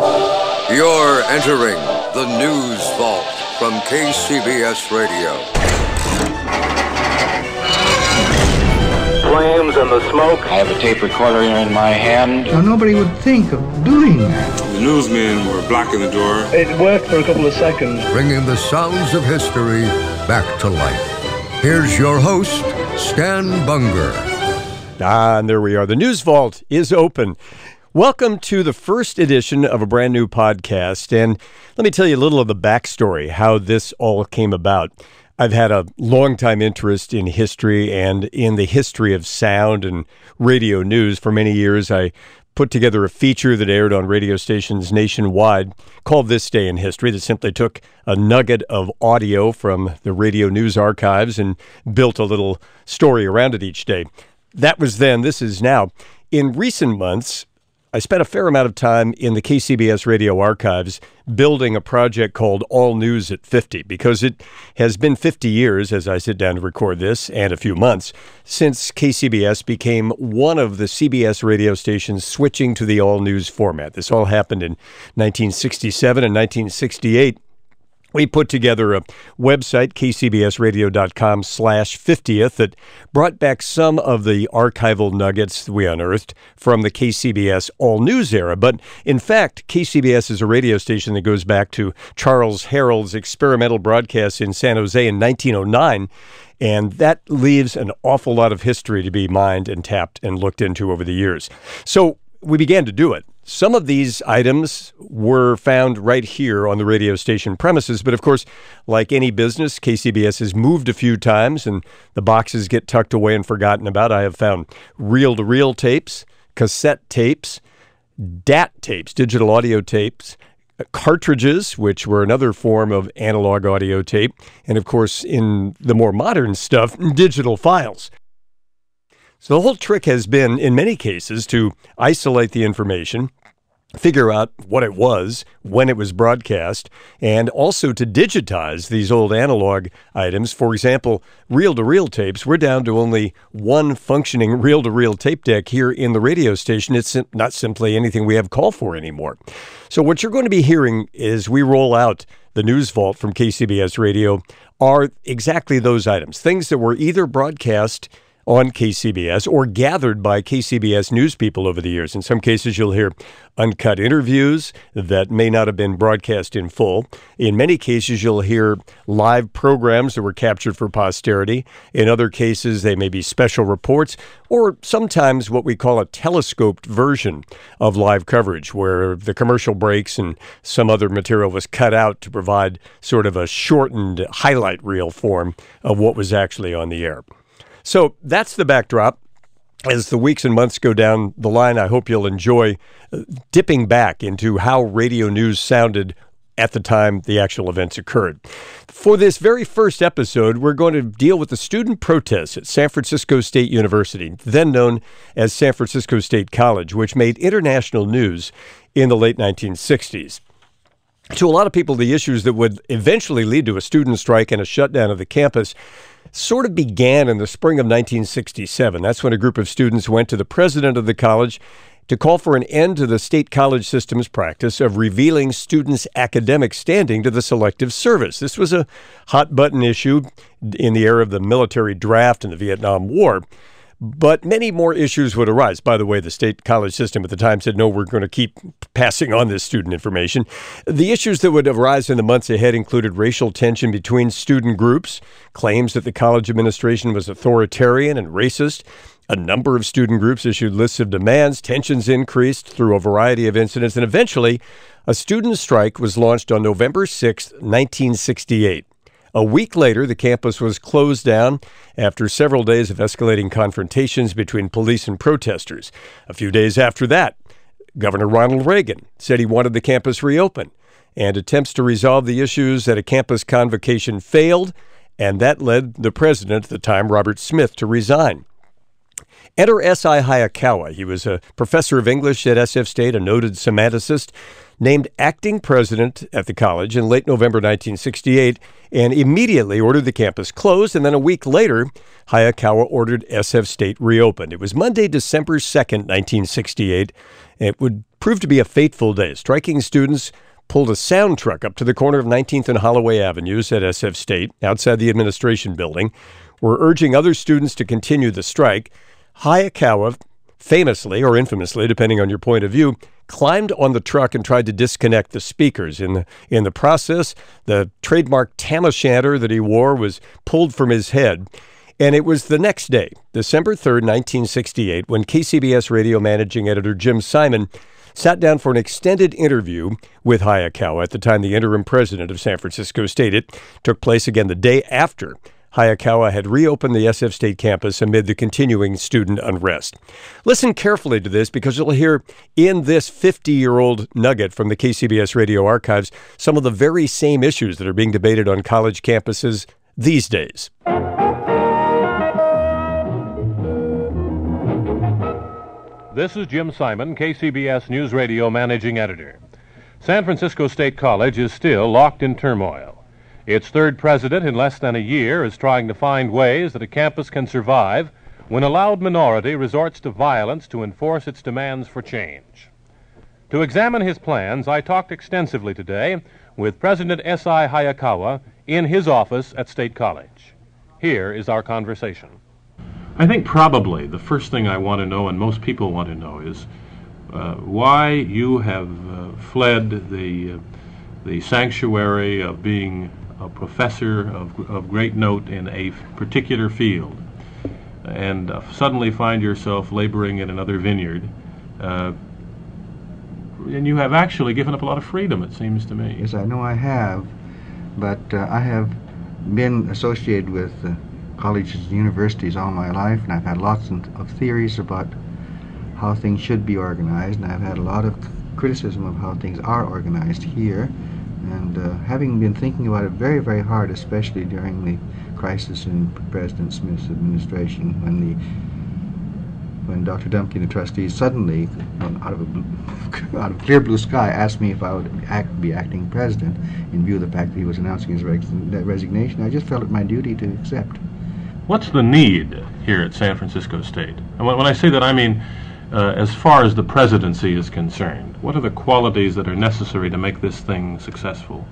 You're entering the News Vault from KCBS Radio. Flames and the smoke. I have a tape recorder here in my hand. Now, nobody would think of doing that. The newsmen were blocking the door. It worked for a couple of seconds. Bringing the sounds of history back to life. Here's your host, Stan Bunger. Ah, and there we are. The News Vault is open. Welcome to the first edition of a brand new podcast. And let me tell you a little of the backstory, how this all came about. I've had a long time interest in history and in the history of sound and radio news. For many years, I put together a feature that aired on radio stations nationwide called This Day in History that simply took a nugget of audio from the radio news archives and built a little story around it each day. That was then, this is now. In recent months, I spent a fair amount of time in the KCBS radio archives building a project called All News at 50 because it has been 50 years as I sit down to record this and a few months since KCBS became one of the CBS radio stations switching to the all news format. This all happened in 1967 and 1968 we put together a website, kcbsradio.com slash 50th, that brought back some of the archival nuggets we unearthed from the KCBS all news era. But in fact, KCBS is a radio station that goes back to Charles Herrold's experimental broadcast in San Jose in 1909. And that leaves an awful lot of history to be mined and tapped and looked into over the years. So we began to do it. Some of these items were found right here on the radio station premises, but of course, like any business, KCBS has moved a few times and the boxes get tucked away and forgotten about. I have found reel to reel tapes, cassette tapes, DAT tapes, digital audio tapes, cartridges, which were another form of analog audio tape, and of course, in the more modern stuff, digital files. So the whole trick has been, in many cases, to isolate the information, figure out what it was when it was broadcast, and also to digitize these old analog items. For example, reel to reel tapes, we're down to only one functioning reel to reel tape deck here in the radio station. It's not simply anything we have call for anymore. So, what you're going to be hearing is we roll out the News Vault from KCBS Radio are exactly those items, things that were either broadcast on KCBS or gathered by KCBS news people over the years. In some cases, you'll hear uncut interviews that may not have been broadcast in full. In many cases, you'll hear live programs that were captured for posterity. In other cases, they may be special reports or sometimes what we call a telescoped version of live coverage, where the commercial breaks and some other material was cut out to provide sort of a shortened highlight reel form of what was actually on the air. So that's the backdrop. As the weeks and months go down the line, I hope you'll enjoy uh, dipping back into how radio news sounded at the time the actual events occurred. For this very first episode, we're going to deal with the student protests at San Francisco State University, then known as San Francisco State College, which made international news in the late 1960s. To a lot of people, the issues that would eventually lead to a student strike and a shutdown of the campus sort of began in the spring of 1967. That's when a group of students went to the president of the college to call for an end to the state college system's practice of revealing students' academic standing to the Selective Service. This was a hot button issue in the era of the military draft and the Vietnam War. But many more issues would arise. By the way, the state college system at the time said, no, we're going to keep passing on this student information. The issues that would arise in the months ahead included racial tension between student groups, claims that the college administration was authoritarian and racist. A number of student groups issued lists of demands, tensions increased through a variety of incidents, and eventually, a student strike was launched on November 6, 1968. A week later, the campus was closed down after several days of escalating confrontations between police and protesters. A few days after that, Governor Ronald Reagan said he wanted the campus reopened, and attempts to resolve the issues at a campus convocation failed, and that led the president at the time, Robert Smith, to resign. Enter S.I. Hayakawa. He was a professor of English at SF State, a noted semanticist, named acting president at the college in late November 1968 and immediately ordered the campus closed. And then a week later, Hayakawa ordered SF State reopened. It was Monday, December 2nd, 1968. It would prove to be a fateful day. Striking students pulled a sound truck up to the corner of 19th and Holloway Avenues at SF State outside the administration building. Were urging other students to continue the strike. Hayakawa famously or infamously, depending on your point of view, climbed on the truck and tried to disconnect the speakers. In the, in the process, the trademark tam o' shanter that he wore was pulled from his head. And it was the next day, December 3rd, 1968, when KCBS radio managing editor Jim Simon sat down for an extended interview with Hayakawa, at the time the interim president of San Francisco State. It took place again the day after Hayakawa had reopened the SF State campus amid the continuing student unrest. Listen carefully to this because you'll hear in this 50 year old nugget from the KCBS radio archives some of the very same issues that are being debated on college campuses these days. This is Jim Simon, KCBS News Radio Managing Editor. San Francisco State College is still locked in turmoil. Its third president in less than a year is trying to find ways that a campus can survive when a loud minority resorts to violence to enforce its demands for change. To examine his plans, I talked extensively today with President S.I. Hayakawa in his office at State College. Here is our conversation. I think probably the first thing I want to know, and most people want to know, is uh, why you have uh, fled the, uh, the sanctuary of being a professor of, of great note in a particular field and uh, suddenly find yourself laboring in another vineyard. Uh, and you have actually given up a lot of freedom, it seems to me. Yes, I know I have, but uh, I have been associated with uh, colleges and universities all my life, and I've had lots of theories about how things should be organized, and I've had a lot of criticism of how things are organized here. And uh, having been thinking about it very, very hard, especially during the crisis in President Smith's administration, when the when Dr. Dumke and the trustees suddenly, out of a, out of clear blue sky, asked me if I would act, be acting president, in view of the fact that he was announcing his resignation, I just felt it my duty to accept. What's the need here at San Francisco State? And when I say that, I mean uh, as far as the presidency is concerned? What are the qualities that are necessary to make this thing successful?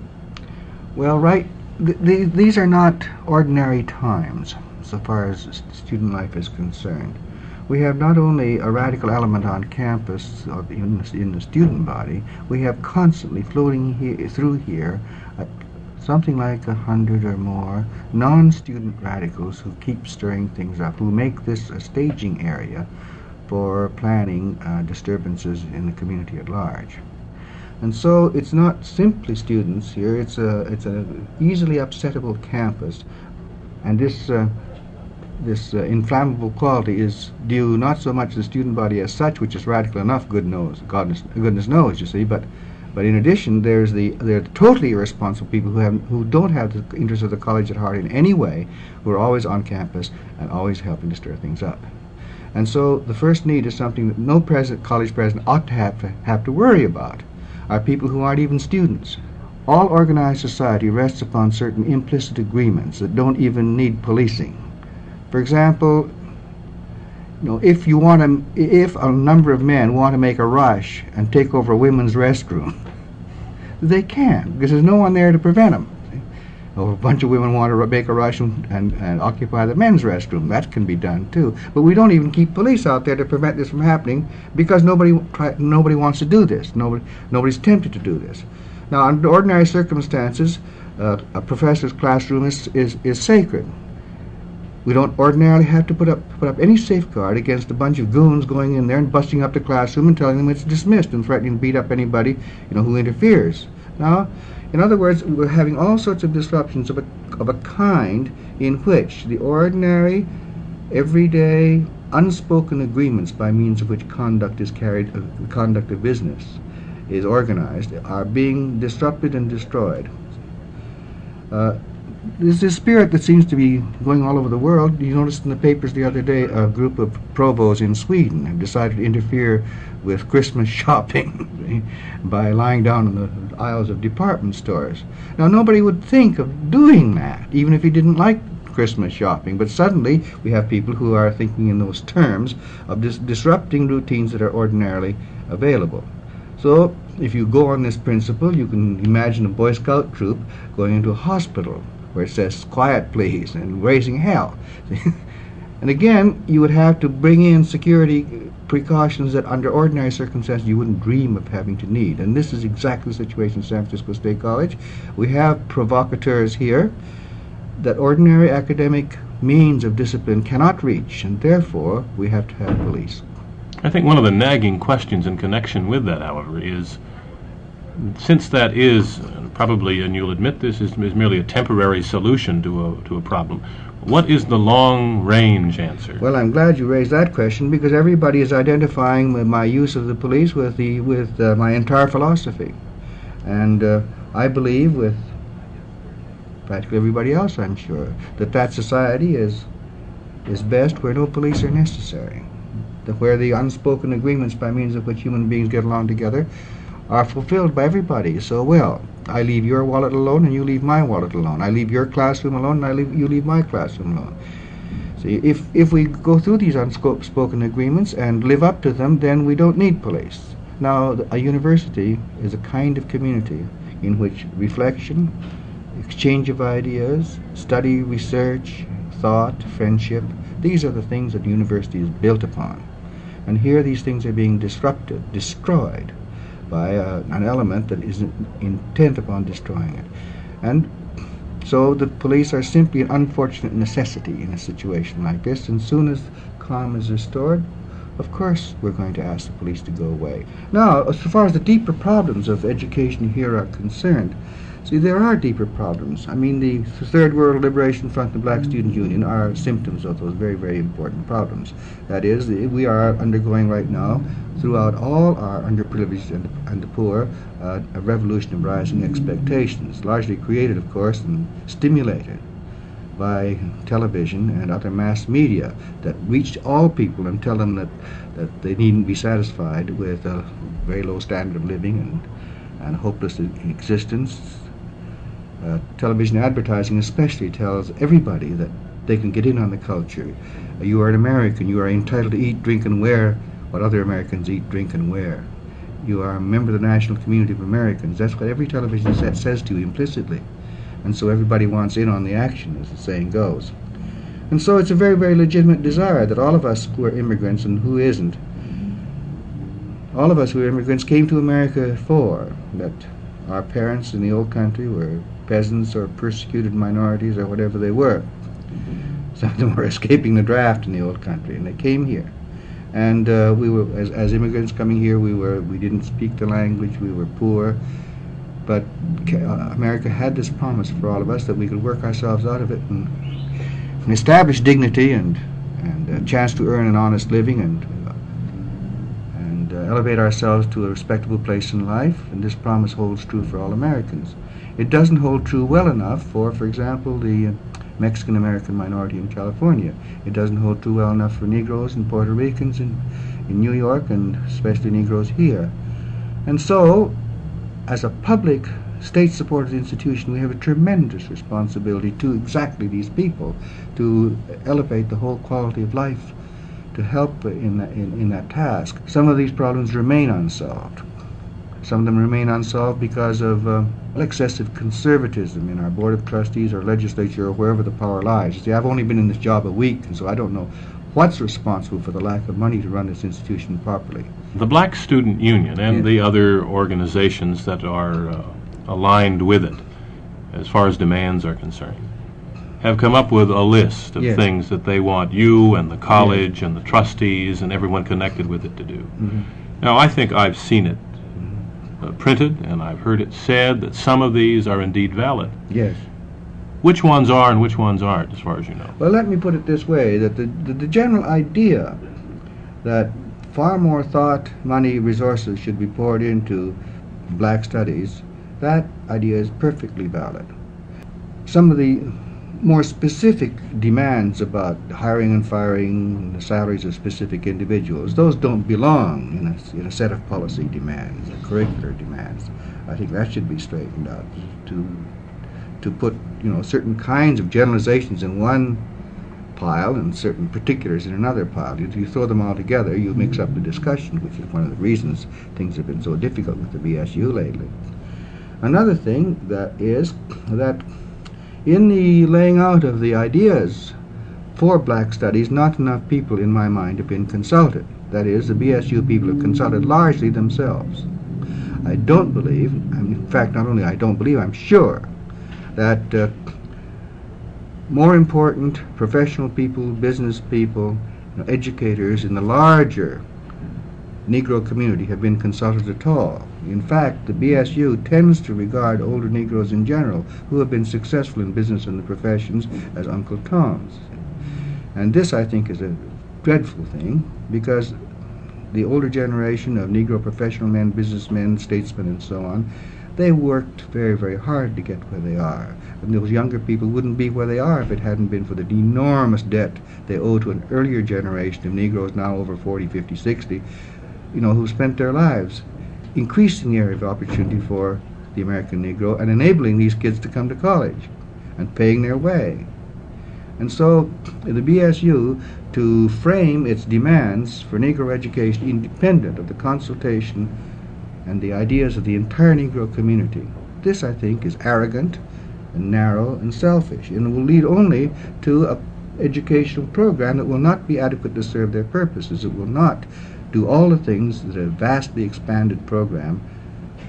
Well, right, th- th- these are not ordinary times so far as student life is concerned. We have not only a radical element on campus in the, in the student body, we have constantly floating he- through here uh, something like a hundred or more non-student radicals who keep stirring things up, who make this a staging area for planning uh, disturbances in the community at large. And so it's not simply students here, it's a it's an easily upsettable campus. And this uh, this uh, inflammable quality is due not so much to the student body as such, which is radical enough, good knows, goodness, goodness knows, you see, but but in addition, there's the there are totally irresponsible people who have who don't have the interests of the college at heart in any way, who are always on campus and always helping to stir things up. And so the first need is something that no president, college president ought to have to have to worry about. Are people who aren't even students. All organized society rests upon certain implicit agreements that don't even need policing. For example, you know, if you want to, if a number of men want to make a rush and take over a women's restroom, they can because there's no one there to prevent them a bunch of women want to make a rush and, and, and, occupy the men's restroom. That can be done too. But we don't even keep police out there to prevent this from happening because nobody try, nobody wants to do this. Nobody nobody's tempted to do this. Now, under ordinary circumstances, uh, a professor's classroom is, is, is sacred. We don't ordinarily have to put up put up any safeguard against a bunch of goons going in there and busting up the classroom and telling them it's dismissed and threatening to beat up anybody you know who interferes. Now, in other words, we're having all sorts of disruptions of a, of a kind in which the ordinary, everyday unspoken agreements by means of which conduct is carried, uh, conduct of business is organized, are being disrupted and destroyed. Uh, there's this spirit that seems to be going all over the world. You noticed in the papers the other day a group of provosts in Sweden have decided to interfere with Christmas shopping by lying down in the aisles of department stores. Now, nobody would think of doing that, even if he didn't like Christmas shopping. But suddenly, we have people who are thinking in those terms of dis- disrupting routines that are ordinarily available. So, if you go on this principle, you can imagine a Boy Scout troop going into a hospital where it says quiet please and raising hell. and again, you would have to bring in security precautions that under ordinary circumstances you wouldn't dream of having to need. And this is exactly the situation in San Francisco State College. We have provocateurs here that ordinary academic means of discipline cannot reach, and therefore we have to have police. I think one of the nagging questions in connection with that, however, is since that is probably, and you'll admit this, is, is merely a temporary solution to a, to a problem, what is the long range answer? Well, I'm glad you raised that question because everybody is identifying my use of the police with, the, with uh, my entire philosophy. And uh, I believe, with practically everybody else, I'm sure, that that society is, is best where no police are necessary. That where the unspoken agreements by means of which human beings get along together are fulfilled by everybody so well. I leave your wallet alone and you leave my wallet alone. I leave your classroom alone and I leave, you leave my classroom alone. See, if, if we go through these unspoken agreements and live up to them, then we don't need police. Now, a university is a kind of community in which reflection, exchange of ideas, study, research, thought, friendship, these are the things that university is built upon. And here these things are being disrupted, destroyed by uh, an element that isn't intent upon destroying it. And so the police are simply an unfortunate necessity in a situation like this. And as soon as calm is restored, of course we're going to ask the police to go away. Now, as far as the deeper problems of education here are concerned, See, there are deeper problems. I mean, the Third World Liberation Front and the Black Student Union are symptoms of those very, very important problems. That is, we are undergoing right now, throughout all our underprivileged and, and the poor, uh, a revolution of rising expectations, largely created, of course, and stimulated by television and other mass media that reach all people and tell them that, that they needn't be satisfied with a very low standard of living and, and hopeless existence uh, television advertising especially tells everybody that they can get in on the culture. Uh, you are an American. You are entitled to eat, drink, and wear what other Americans eat, drink, and wear. You are a member of the national community of Americans. That's what every television set says to you implicitly. And so everybody wants in on the action, as the saying goes. And so it's a very, very legitimate desire that all of us who are immigrants and who isn't, all of us who are immigrants came to America for, that our parents in the old country were peasants or persecuted minorities or whatever they were. Some of them were escaping the draft in the old country, and they came here. And uh, we were, as, as immigrants coming here, we were we didn't speak the language, we were poor, but uh, America had this promise for all of us that we could work ourselves out of it and, and establish dignity and and a chance to earn an honest living and and uh, elevate ourselves to a respectable place in life. And this promise holds true for all Americans. It doesn't hold true well enough for, for example, the uh, Mexican American minority in California. It doesn't hold true well enough for Negroes and Puerto Ricans in, in New York and especially Negroes here. And so, as a public state supported institution, we have a tremendous responsibility to exactly these people to elevate the whole quality of life, to help in in, in that task. Some of these problems remain unsolved. Some of them remain unsolved because of uh, excessive conservatism in our Board of Trustees or legislature or wherever the power lies. You see, I've only been in this job a week, and so I don't know what's responsible for the lack of money to run this institution properly. The Black Student Union and Yes. the other organizations that are uh, aligned with it, as far as demands are concerned, have come up with a list of Yes. things that they want you and the college and the trustees and everyone connected with it to do. Mm-hmm. Now, I think I've seen it uh, printed and I've heard it said that some of these are indeed valid. Yes. Which ones are and which ones aren't, as far as you know? Well, let me put it this way: that the, the, the general idea that far more thought, money, resources should be poured into black studies, that idea is perfectly valid. Some of the more specific demands about hiring and firing, the salaries of specific individuals, those don't belong in a, in a set of policy demands, curricular demands. I think that should be straightened out to to put you know certain kinds of generalizations in one pile and certain particulars in another pile. If you throw them all together, you mix up the discussion, which is one of the reasons things have been so difficult with the BSU lately. Another thing that is that in the laying out of the ideas for black studies, not enough people in my mind have been consulted. That is, the BSU people have consulted largely themselves. I don't believe, in fact, not only I don't believe, I'm sure that uh, more important professional people, business people, you know, educators in the larger Negro community have been consulted at all. In fact, the BSU tends to regard older Negroes in general who have been successful in business and the professions as Uncle Toms. And this, I think, is a dreadful thing because the older generation of Negro professional men, businessmen, statesmen, and so on, they worked very, very hard to get where they are. And those younger people wouldn't be where they are if it hadn't been for the enormous debt they owe to an earlier generation of Negroes now over 40, 50, 60, you know, who spent their lives increasing the area of opportunity for the American Negro and enabling these kids to come to college and paying their way. And so the BSU, to frame its demands for Negro education independent of the consultation and the ideas of the entire Negro community, this, I think, is arrogant and narrow and selfish, and will lead only to a educational program that will not be adequate to serve their purposes. It will not do all the things that a vastly expanded program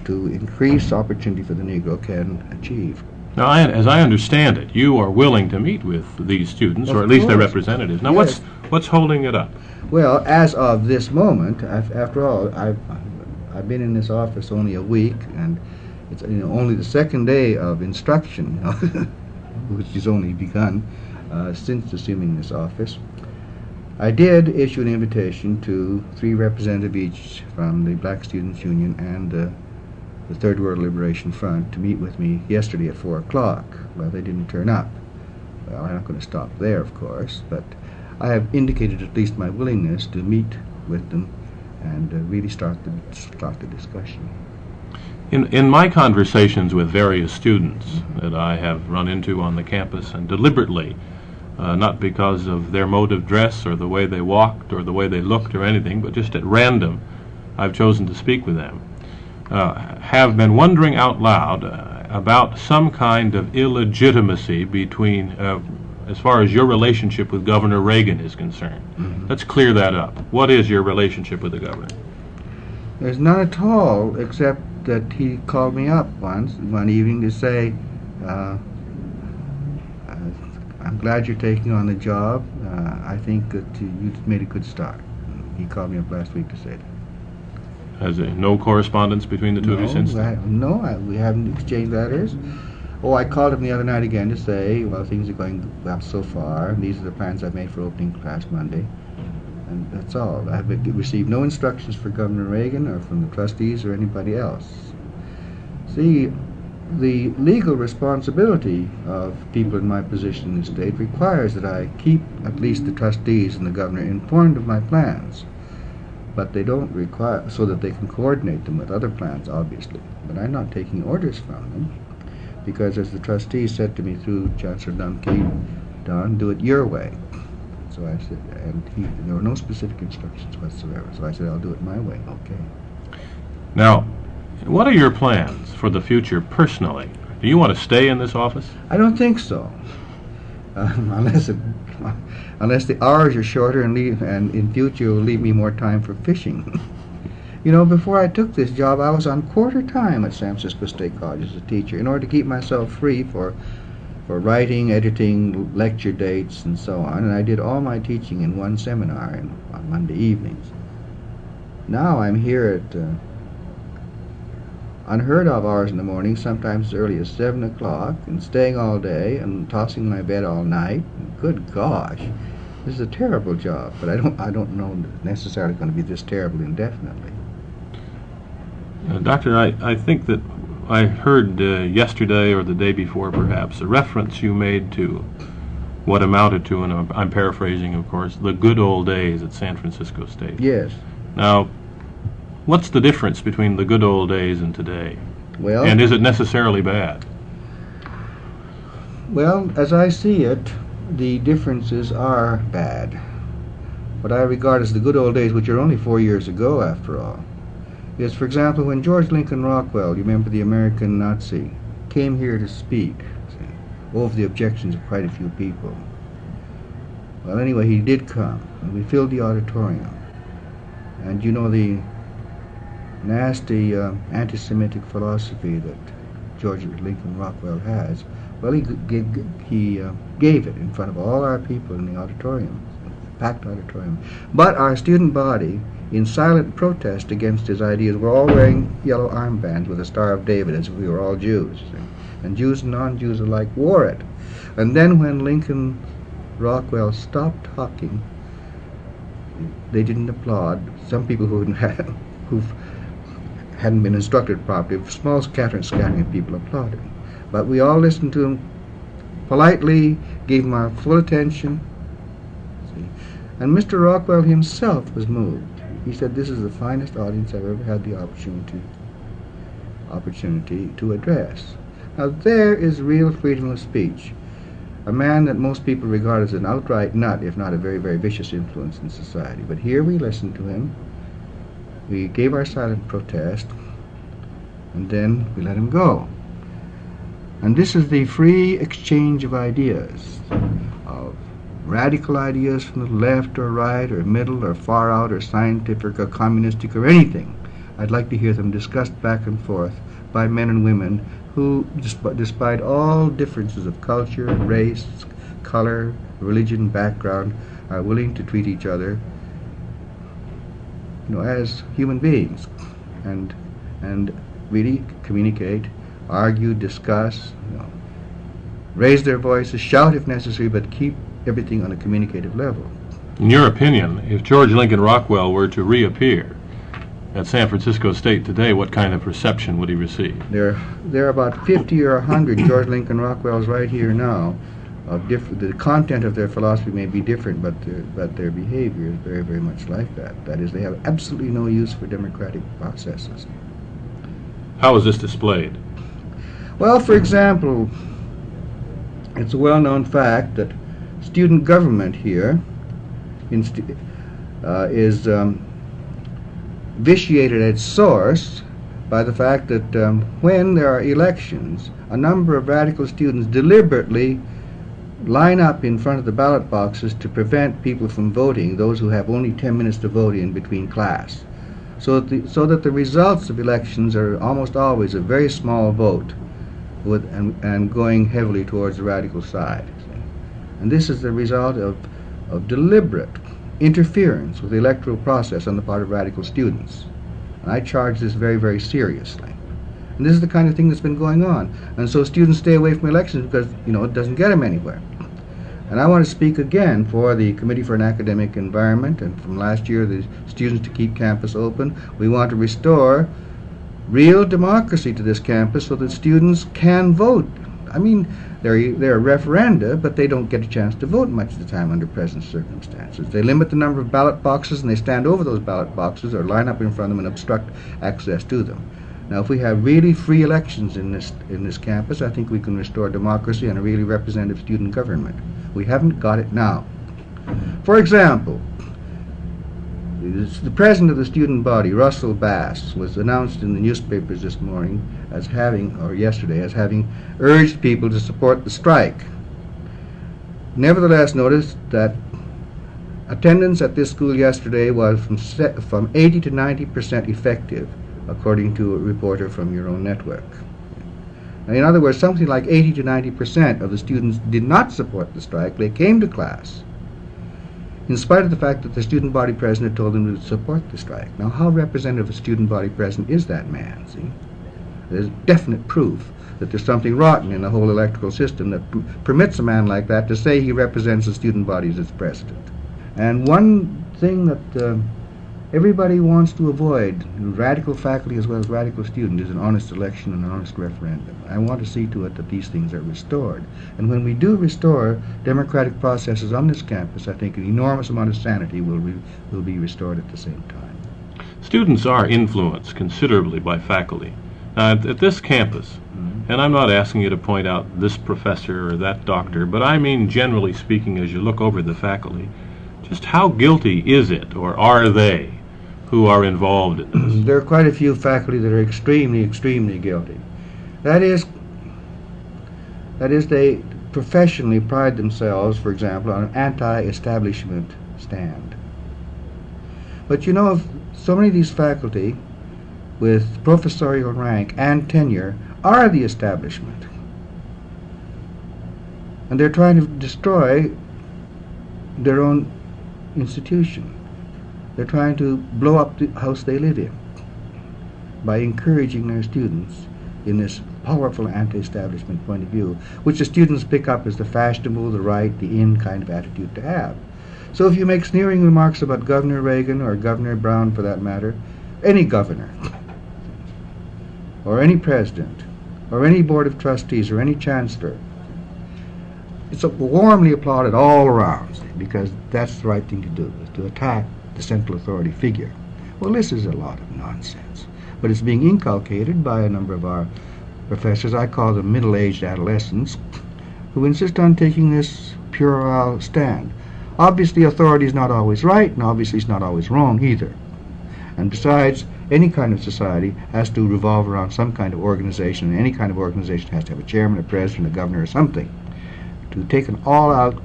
to increase opportunity for the Negro can achieve. Now, I, as I understand it, you are willing to meet with these students, Of or at least their representatives. Now, Yes. what's what's holding it up? Well, as of this moment, af- after all, I've, I've been in this office only a week, and it's you know, only the second day of instruction, which has only begun uh, since assuming this office. I did issue an invitation to three representatives each from the Black Students Union and uh, the Third World Liberation Front to meet with me yesterday at 4 o'clock. Well, they didn't turn up. Well, I'm not going to stop there, of course, but I have indicated at least my willingness to meet with them and uh, really start the, start the discussion. In, in my conversations with various students that I have run into on the campus, and deliberately, uh, not because of their mode of dress or the way they walked or the way they looked or anything, but just at random, I've chosen to speak with them, uh, have been wondering out loud uh, about some kind of illegitimacy between, uh, as far as your relationship with Governor Reagan is concerned. Let's clear that up. What is your relationship with the governor? There's none at all, except that he called me up once, one evening, to say, uh, I'm glad you're taking on the job. Uh, I think that you made a good start. He called me up last week to say that. Has there no correspondence between the two of you since I, no, I, we haven't exchanged letters. Oh, I called him the other night again to say, well, things are going well so far, and these are the plans I've made for opening class Monday. And that's all. I've received no instructions from Governor Reagan or from the trustees or anybody else. See, the legal responsibility of people in my position in the state requires that I keep at least the trustees and the governor informed of my plans. But they don't require, so that they can coordinate them with other plans, obviously. But I'm not taking orders from them because, as the trustees said to me through Chancellor Dumke, Don, do it your way. So I said, and he, there were no specific instructions whatsoever. So I said, I'll do it my way. Okay. Now, what are your plans for the future personally? Do you want to stay in this office? I don't think so, um, unless it, unless the hours are shorter and leave, and in future will leave me more time for fishing. you know, before I took this job, I was on quarter time at San Francisco State College as a teacher in order to keep myself free for for writing, editing, lecture dates, and so on. And I did all my teaching in one seminar in, on Monday evenings. Now I'm here at. Uh, unheard of hours in the morning, sometimes as early as 7 o'clock, and staying all day and tossing my bed all night. Good gosh, this is a terrible job, but I don't, I don't know necessarily going to be this terrible indefinitely. Uh, doctor, I, I think that I heard uh, yesterday or the day before, perhaps, a reference you made to what amounted to, and I'm, I'm paraphrasing, of course, the good old days at San Francisco State. Yes. Now, what's the difference between the good old days and today? Well, And is it necessarily bad? Well, as I see it, the differences are bad. What I regard as the good old days, which are only four years ago, after all, is, for example, when George Lincoln Rockwell, you remember the American Nazi, came here to speak over the objections of quite a few people. Well, anyway, he did come, and we filled the auditorium. And you know the nasty uh, anti-Semitic philosophy that George Lincoln Rockwell has. Well, he, g- g- he uh, gave it in front of all our people in the auditorium, packed auditorium. But our student body, in silent protest against his ideas, were all wearing yellow armbands with a Star of David as if we were all Jews. And Jews and non-Jews alike wore it. And then when Lincoln Rockwell stopped talking, they didn't applaud. Some people who who hadn't been instructed properly, small scattering, scattering people applauded. But we all listened to him politely, gave him our full attention. See? And Mr. Rockwell himself was moved. He said, "This is the finest audience I've ever had the opportunity opportunity to address." Now there is real freedom of speech. A man that most people regard as an outright nut, if not a very, very vicious influence in society. But here we listened to him. We gave our silent protest, and then we let him go. And this is the free exchange of ideas, of radical ideas from the left or right or middle or far out or scientific or communistic or anything. I'd like to hear them discussed back and forth by men and women who, despite all differences of culture, race, color, religion, background, are willing to treat each other you know, as human beings and, and really communicate argue, discuss, you know, raise their voices, shout if necessary, but keep everything on a communicative level. In your opinion, if George Lincoln Rockwell were to reappear at San Francisco State today, what kind of reception would he receive? There, there are about 50 or 100 George Lincoln Rockwells right here now. Of diff- the content of their philosophy may be different, but their, but their behavior is very, very much like that. That is, they have absolutely no use for democratic processes. How is this displayed? Well, for example, it's a well-known fact that student government here in stu- uh, is um, vitiated at source by the fact that um, when there are elections, a number of radical students deliberately line up in front of the ballot boxes to prevent people from voting, those who have only 10 minutes to vote in between class. So that the, so that the results of elections are almost always a very small vote with, and, and going heavily towards the radical side. And this is the result of, of deliberate interference with the electoral process on the part of radical students. And I charge this very, very seriously. And this is the kind of thing that's been going on. And so students stay away from elections because, you know, it doesn't get them anywhere. And I want to speak again for the Committee for an Academic Environment and from last year, the Students to Keep Campus Open. We want to restore real democracy to this campus so that students can vote. I mean, there, there are referenda, but they don't get a chance to vote much of the time under present circumstances. They limit the number of ballot boxes and they stand over those ballot boxes or line up in front of them and obstruct access to them. Now, if we have really free elections in this in this campus, I think we can restore democracy and a really representative student government. We haven't got it now. For example, the president of the student body, Russell Bass, was announced in the newspapers this morning as having, or yesterday, as having urged people to support the strike. Nevertheless, notice that attendance at this school yesterday was from, from 80 to 90 percent effective, according to a reporter from your own network. In other words, something like 80 to 90 percent of the students did not support the strike. They came to class in spite of the fact that the student body president told them to support the strike. Now, how representative a student body president is that man, see? There's definite proof that there's something rotten in the whole electoral system that permits a man like that to say he represents the student body as its president. And one thing that uh, everybody wants to avoid, radical faculty as well as radical students, is an honest election and an honest referendum. I want to see to it that these things are restored. And when we do restore democratic processes on this campus, I think an enormous amount of sanity will, re- will be restored at the same time. Students are influenced considerably by faculty. Now, at, at this campus, mm-hmm. and I'm not asking you to point out this professor or that doctor, but I mean generally speaking, as you look over the faculty, just how guilty is it, or are they, who are involved in this? there are quite a few faculty that are extremely, extremely guilty. That is, that is, they professionally pride themselves, for example, on an anti-establishment stand. But you know, so many of these faculty with professorial rank and tenure are the establishment. And they're trying to destroy their own institution. They're trying to blow up the house they live in by encouraging their students in this powerful anti-establishment point of view, which the students pick up as the fashionable, the right, the in kind of attitude to have. So if you make sneering remarks about Governor Reagan or Governor Brown for that matter, any governor, or any president, or any board of trustees, or any chancellor, it's warmly applauded all around because that's the right thing to do, is to attack the central authority figure. Well, this is a lot of nonsense, but it's being inculcated by a number of our professors. I call them middle-aged adolescents who insist on taking this puerile stand. Obviously, authority is not always right, and obviously, it's not always wrong either. And besides, any kind of society has to revolve around some kind of organization, and any kind of organization has to have a chairman, a president, a governor, or something. To take an all-out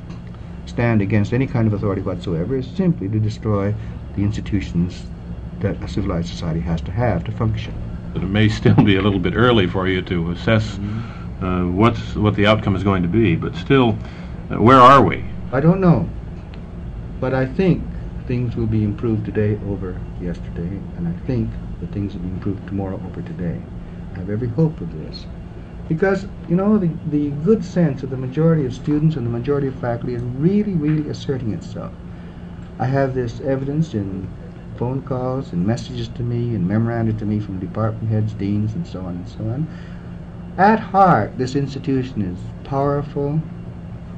stand against any kind of authority whatsoever is simply to destroy the institutions that a civilized society has to have to function. But it may still be a little bit early for you to assess uh, what's what the outcome is going to be. But still, uh, where are we? I don't know, but I think things will be improved today over yesterday, and I think that things will be improved tomorrow over today. I have every hope of this. Because, you know, the, the good sense of the majority of students and the majority of faculty is really, really asserting itself. I have this evidence in phone calls and messages to me and memoranda to me from department heads, deans, and so on and so on. At heart, this institution is powerful,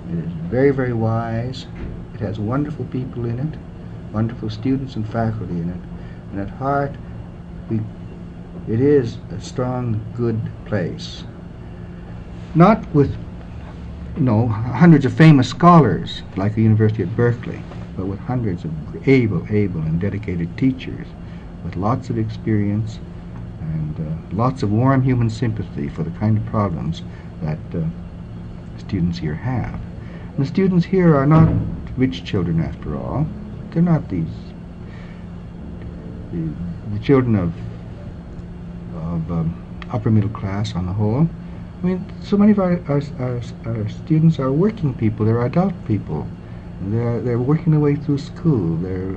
it is very, very wise, it has wonderful people in it, wonderful students and faculty in it, and at heart, we, it is a strong, good place. Not with, you know, hundreds of famous scholars like the University at Berkeley, but with hundreds of able, able, and dedicated teachers with lots of experience and uh, lots of warm human sympathy for the kind of problems that uh, students here have. And the students here are not rich children, after all. They're not these the, the children of of um, upper middle class on the whole. I mean, so many of our, our, our, our students are working people. They're adult people. They're they're working their way through school. They're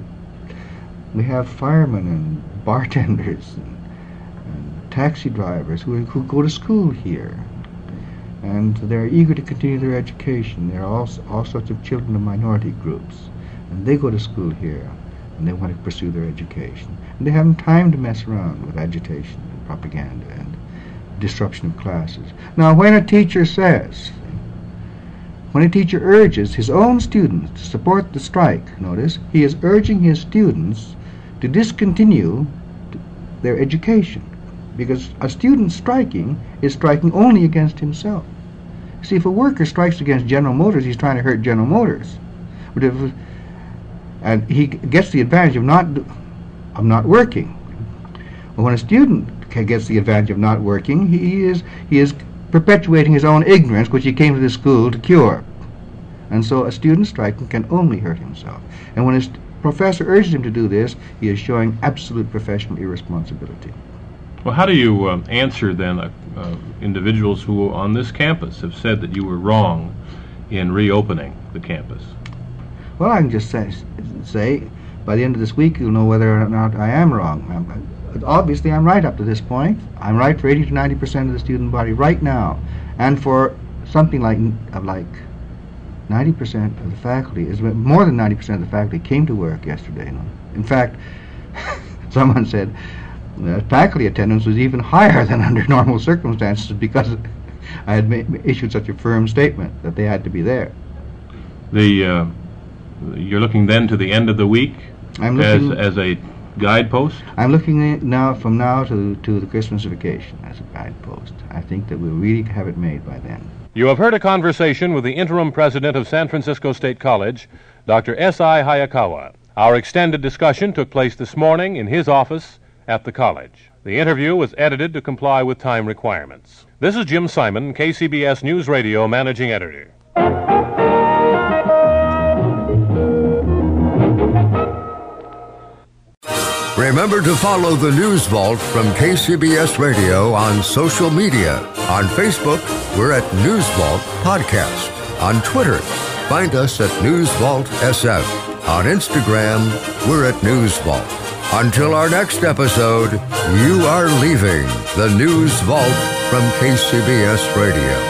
we have firemen and bartenders and, and taxi drivers who who go to school here, and they're eager to continue their education. There are all all sorts of children of minority groups, and they go to school here, and they want to pursue their education. And they haven't time to mess around with agitation and propaganda and disruption of classes. Now, when a teacher says when a teacher urges his own students to support the strike, notice, he is urging his students to discontinue their education because a student striking is striking only against himself. See, if a worker strikes against General Motors, he's trying to hurt General Motors. But if and he gets the advantage of not of not working. But when a student gets the advantage of not working, he is he is perpetuating his own ignorance, which he came to this school to cure. And so a student striking can only hurt himself. And when his professor urges him to do this, he is showing absolute professional irresponsibility. Well, how do you uh, answer then uh, uh, individuals who on this campus have said that you were wrong in reopening the campus? Well, I can just say, say by the end of this week, you'll know whether or not I am wrong. Um, obviously I'm right up to this point. I'm right for 80 to 90 percent of the student body right now, and for something like like 90 percent of the faculty is more than 90 percent of the faculty came to work yesterday. In fact, someone said that faculty attendance was even higher than under normal circumstances because I had issued such a firm statement that they had to be there. The uh, you're looking then to the end of the week I'm as as a guidepost. I'm looking at now from now to to the Christmas vacation as a guidepost. I think that we'll really have it made by then. You have heard a conversation with the interim president of San Francisco State College, Dr. S.I. Hayakawa. Our extended discussion took place this morning in his office at the college. The interview was edited to comply with time requirements. This is Jim Simon, KCBS News Radio Managing Editor. Remember to follow the News Vault from KCBS Radio on social media. On Facebook, we're at News Vault Podcast. On Twitter, find us at News Vault SF. On Instagram, we're at News Vault. Until our next episode, you are leaving the News Vault from KCBS Radio.